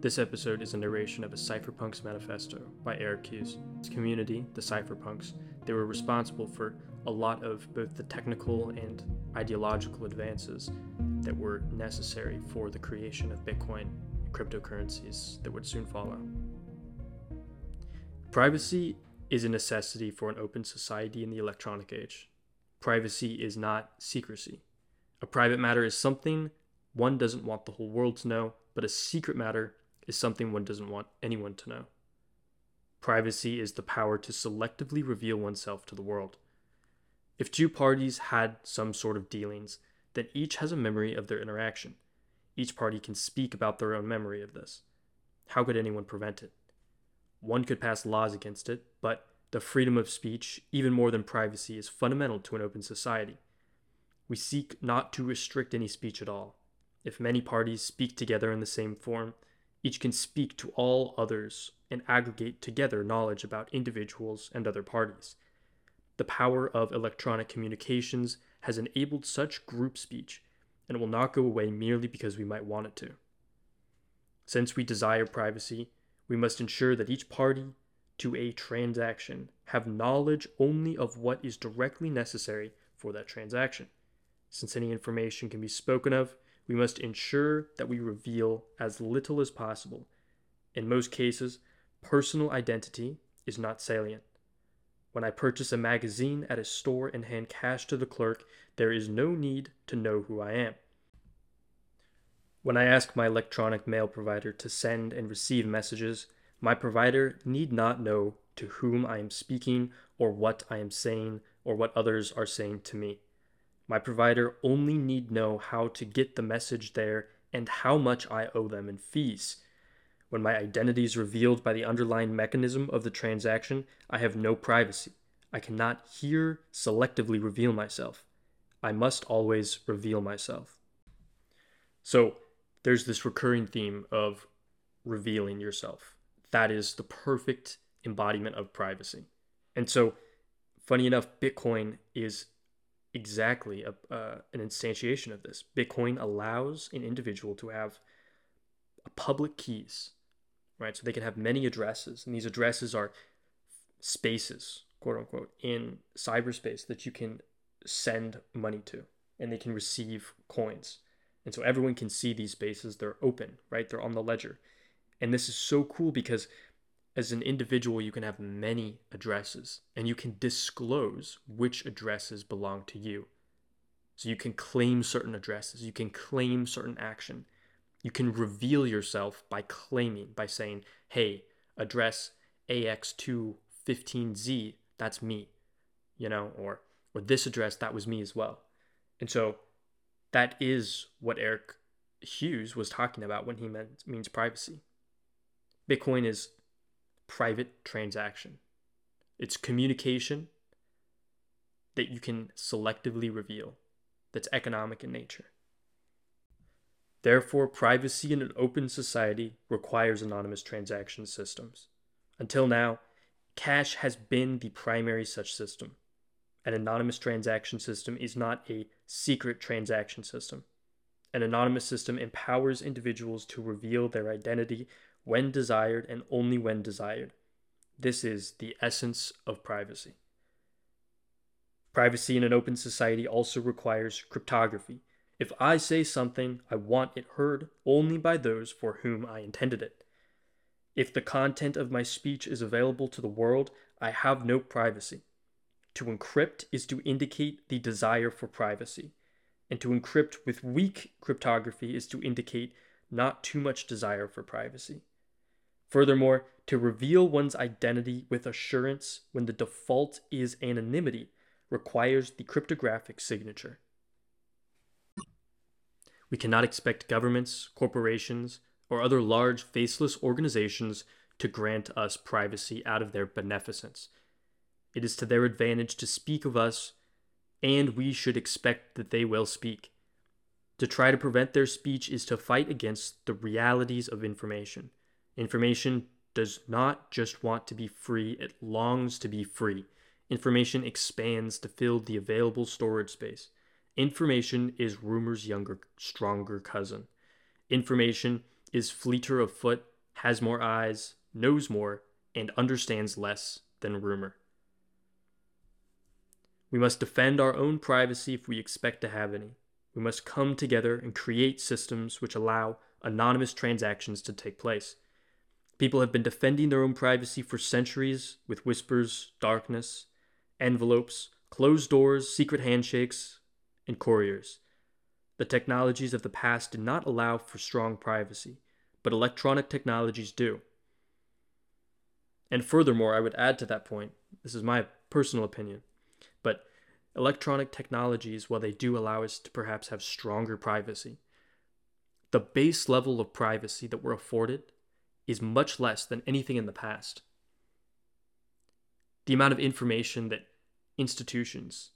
This episode is a narration of a Cypherpunks manifesto by Eric Hughes. His community, the Cypherpunks, they were responsible for a lot of both the technical and ideological advances that were necessary for the creation of Bitcoin and cryptocurrencies that would soon follow. Privacy is a necessity for an open society in the electronic age. Privacy is not secrecy. A private matter is something one doesn't want the whole world to know, but a secret matter is something one doesn't want anyone to know. Privacy is the power to selectively reveal oneself to the world. If two parties had some sort of dealings, then each has a memory of their interaction. Each party can speak about their own memory of this. How could anyone prevent it? One could pass laws against it, but the freedom of speech, even more than privacy, is fundamental to an open society. We seek not to restrict any speech at all. If many parties speak together in the same form, each can speak to all others and aggregate together knowledge about individuals and other parties. The power of electronic communications has enabled such group speech, and it will not go away merely because we might want it to. Since we desire privacy, we must ensure that each party to a transaction have knowledge only of what is directly necessary for that transaction. Since any information can be spoken of, we must ensure that we reveal as little as possible. In most cases, personal identity is not salient. When I purchase a magazine at a store and hand cash to the clerk, there is no need to know who I am. When I ask my electronic mail provider to send and receive messages, my provider need not know to whom I am speaking or what I am saying or what others are saying to me. My provider only need know how to get the message there and how much I owe them in fees. When my identity is revealed by the underlying mechanism of the transaction, I have no privacy. I cannot here selectively reveal myself. I must always reveal myself. So, there's this recurring theme of revealing yourself. That is the perfect embodiment of privacy. And so, funny enough, Bitcoin is exactly a, uh, an instantiation of this. Bitcoin allows an individual to have public keys, right? So they can have many addresses, and these addresses are spaces, quote unquote, in cyberspace that you can send money to, and they can receive coins. And so everyone can see these spaces. They're open, right? They're on the ledger. And this is so cool because as an individual, you can have many addresses and you can disclose which addresses belong to you. So you can claim certain addresses, you can claim certain action. You can reveal yourself by claiming, by saying, hey, address AX215Z, that's me, you know, or, or this address, that was me as well. And so that is what Eric Hughes was talking about when he meant, means privacy. Bitcoin is private transaction. It's communication that you can selectively reveal that's economic in nature. Therefore, privacy in an open society requires anonymous transaction systems. Until now, cash has been the primary such system. An anonymous transaction system is not a secret transaction system. An anonymous system empowers individuals to reveal their identity when desired and only when desired. This is the essence of privacy. Privacy in an open society also requires cryptography. If I say something, I want it heard only by those for whom I intended it. If the content of my speech is available to the world, I have no privacy. To encrypt is to indicate the desire for privacy, and to encrypt with weak cryptography is to indicate not too much desire for privacy. Furthermore, to reveal one's identity with assurance when the default is anonymity requires the cryptographic signature. We cannot expect governments, corporations, or other large faceless organizations to grant us privacy out of their beneficence. It is to their advantage to speak of us, and we should expect that they will speak. To try to prevent their speech is to fight against the realities of information. Information does not just want to be free, it longs to be free. Information expands to fill the available storage space. Information is rumor's younger, stronger cousin. Information is fleeter of foot, has more eyes, knows more, and understands less than rumor. We must defend our own privacy if we expect to have any. We must come together and create systems which allow anonymous transactions to take place. People have been defending their own privacy for centuries with whispers, darkness, envelopes, closed doors, secret handshakes, and couriers. The technologies of the past did not allow for strong privacy, but electronic technologies do. And furthermore, I would add to that point this is my personal opinion, but electronic technologies, while they do allow us to perhaps have stronger privacy, the base level of privacy that we're afforded is much less than anything in the past. The amount of information that institutions,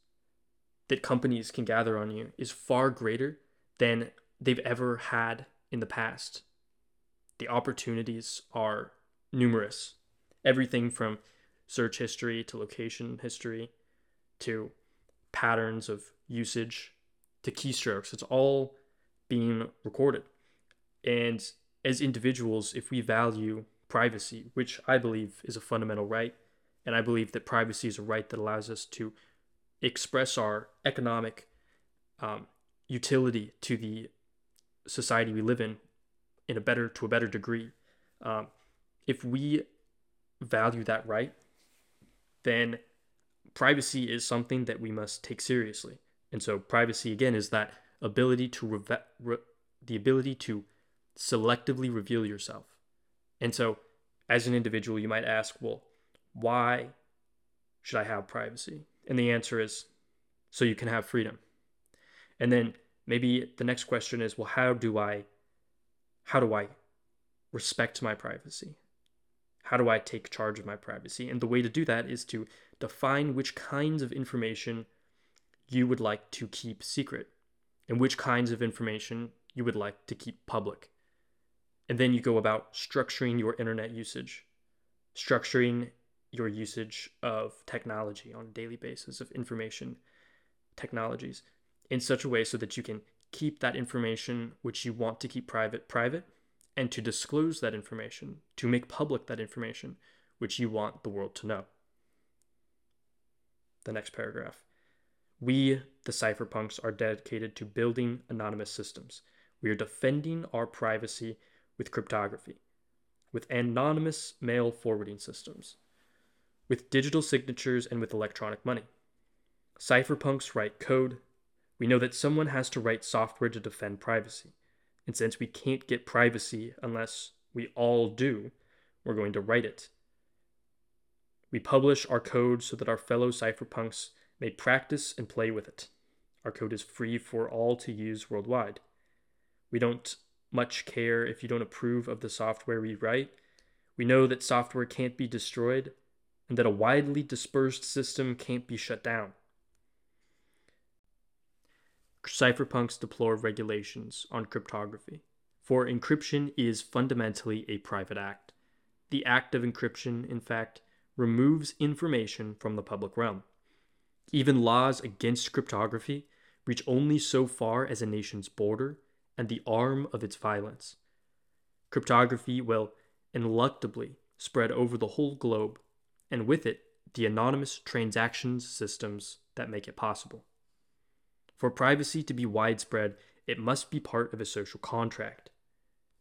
that companies can gather on you is far greater than they've ever had in the past. The opportunities are numerous. Everything from search history to location history to patterns of usage to keystrokes. It's all being recorded. And as individuals, if we value privacy, which I believe is a fundamental right, and I believe that privacy is a right that allows us to express our economic um, utility to the society we live in in a better to a better degree. Um, if we value that right, then privacy is something that we must take seriously. And so privacy again is that ability to re- the ability to selectively reveal yourself. And so as an individual you might ask, well, why should I have privacy? And the answer is so you can have freedom. And then maybe the next question is, well, how do I how do I respect my privacy? How do I take charge of my privacy? And the way to do that is to define which kinds of information you would like to keep secret and which kinds of information you would like to keep public. And then you go about structuring your internet usage, structuring your usage of technology on a daily basis, of information technologies, in such a way so that you can keep that information which you want to keep private private and to disclose that information, to make public that information which you want the world to know. The next paragraph. We, the cypherpunks, are dedicated to building anonymous systems. We are defending our privacy with cryptography, with anonymous mail forwarding systems, with digital signatures, and with electronic money. Cypherpunks write code. We know that someone has to write software to defend privacy. And since we can't get privacy unless we all do, we're going to write it. We publish our code so that our fellow cypherpunks may practice and play with it. Our code is free for all to use worldwide. We don't much care if you don't approve of the software we write. We know that software can't be destroyed and that a widely dispersed system can't be shut down. Cypherpunks deplore regulations on cryptography, for encryption is fundamentally a private act. The act of encryption, in fact, removes information from the public realm. Even laws against cryptography reach only so far as a nation's border and the arm of its violence. Cryptography will ineluctably spread over the whole globe, and with it, the anonymous transactions systems that make it possible. For privacy to be widespread, it must be part of a social contract.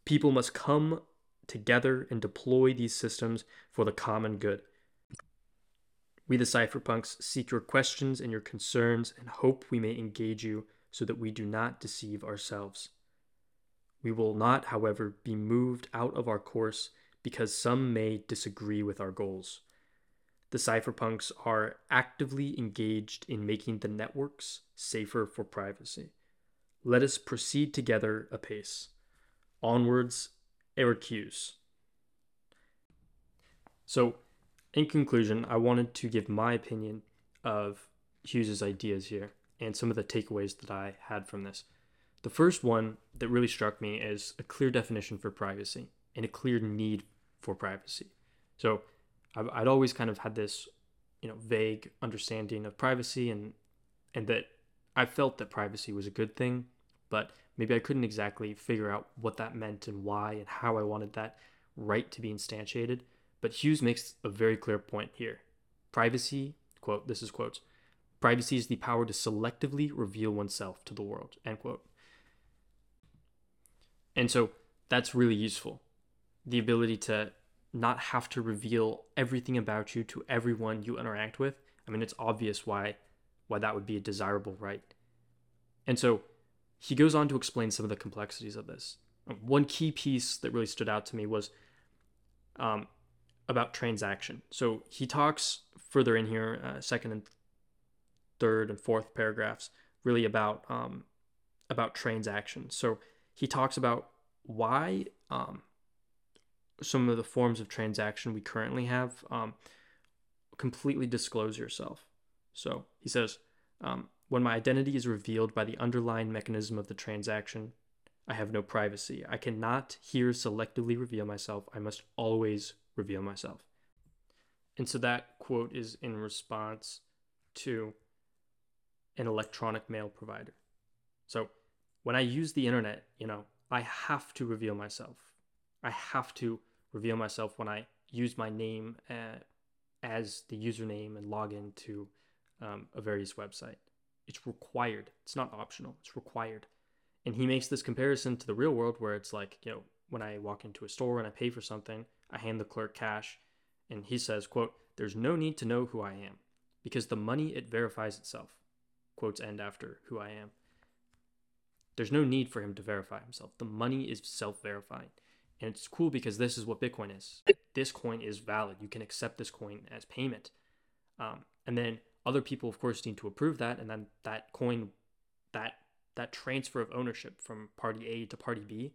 People must come together and deploy these systems for the common good. We, the cypherpunks, seek your questions and your concerns and hope we may engage you so that we do not deceive ourselves. We will not, however, be moved out of our course because some may disagree with our goals the cypherpunks are actively engaged in making the networks safer for privacy. Let us proceed together apace. Onwards, Eric Hughes. So, in conclusion, I wanted to give my opinion of Hughes's ideas here and some of the takeaways that I had from this. The first one that really struck me is a clear definition for privacy and a clear need for privacy. So, I'd always kind of had this, you know, vague understanding of privacy and and that I felt that privacy was a good thing, but maybe I couldn't exactly figure out what that meant and why and how I wanted that right to be instantiated. But Hughes makes a very clear point here. Privacy, quote, this is quotes, privacy is the power to selectively reveal oneself to the world, end quote. And so that's really useful. The ability to not have to reveal everything about you to everyone you interact with. I mean, it's obvious why why that would be a desirable right. And so he goes on to explain some of the complexities of this. One key piece that really stood out to me was um, about transaction. So he talks further in here, uh, second and third and fourth paragraphs, really about um, about transaction. So he talks about why um, some of the forms of transaction we currently have um, completely disclose yourself. So he says, um, when my identity is revealed by the underlying mechanism of the transaction, I have no privacy. I cannot here selectively reveal myself. I must always reveal myself. And so that quote is in response to an electronic mail provider. So when I use the internet, you know, I have to reveal myself. I have to reveal myself when I use my name uh, as the username and login to um, a various website. It's required. It's not optional. It's required. And he makes this comparison to the real world where it's like, you know, when I walk into a store and I pay for something, I hand the clerk cash and he says, quote, there's no need to know who I am because the money it verifies itself. Quotes end after who I am. There's no need for him to verify himself. The money is self-verifying. And it's cool because this is what Bitcoin is. This coin is valid. You can accept this coin as payment. Um, and then other people, of course, need to approve that. And then that coin, that that transfer of ownership from party A to party B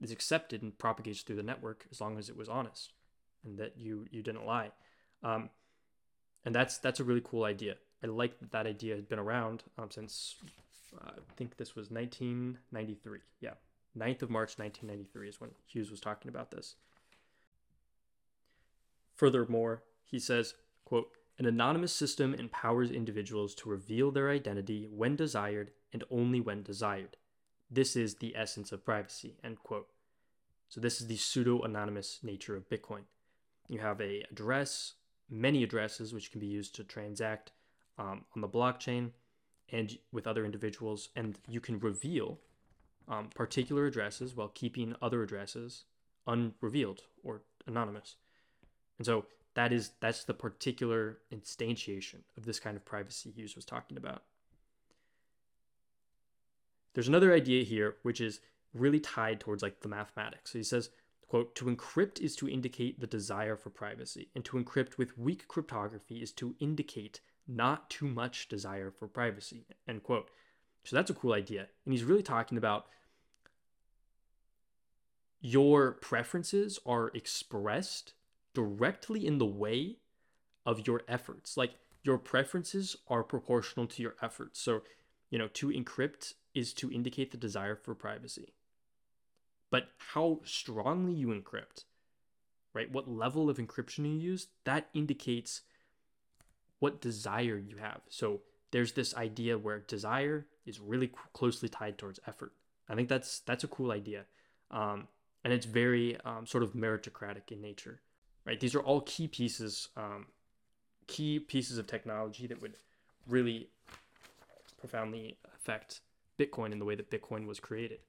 is accepted and propagates through the network as long as it was honest and that you you didn't lie. Um, and that's that's a really cool idea. I like that that idea had been around um, since I think this was 1993. Yeah, 9th of March 1993 is when Hughes was talking about this. Furthermore, he says, quote, an anonymous system empowers individuals to reveal their identity when desired and only when desired. This is the essence of privacy, end quote. So this is the pseudo-anonymous nature of Bitcoin. You have a address, many addresses which can be used to transact um, on the blockchain and with other individuals, and you can reveal um, particular addresses while keeping other addresses unrevealed or anonymous. And so that is that's the particular instantiation of this kind of privacy Hughes was talking about. There's another idea here which is really tied towards like the mathematics. So he says, quote, to encrypt is to indicate the desire for privacy, and to encrypt with weak cryptography is to indicate not too much desire for privacy, end quote. So that's a cool idea. And he's really talking about your preferences are expressed directly in the way of your efforts. Like your preferences are proportional to your efforts. So, you know, to encrypt is to indicate the desire for privacy. But how strongly you encrypt, right? What level of encryption you use, that indicates what desire you have. So there's this idea where desire is really closely tied towards effort. I think that's that's a cool idea. Um, and it's very um, sort of meritocratic in nature, right? These are all key pieces, um, key pieces of technology that would really profoundly affect Bitcoin in the way that Bitcoin was created.